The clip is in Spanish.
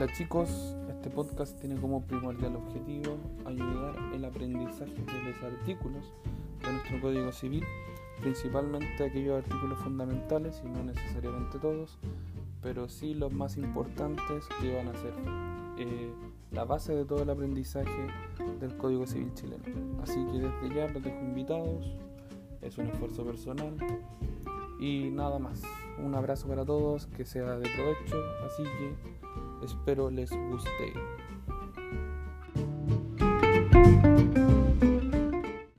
Hola chicos, este podcast tiene como primordial objetivo ayudar el aprendizaje de los artículos de nuestro Código Civil, principalmente aquellos artículos fundamentales y no necesariamente todos, pero sí los más importantes que van a ser eh, la base de todo el aprendizaje del Código Civil chileno. Así que desde ya los dejo invitados, es un esfuerzo personal y nada más. Un abrazo para todos, que sea de provecho, así que espero les guste.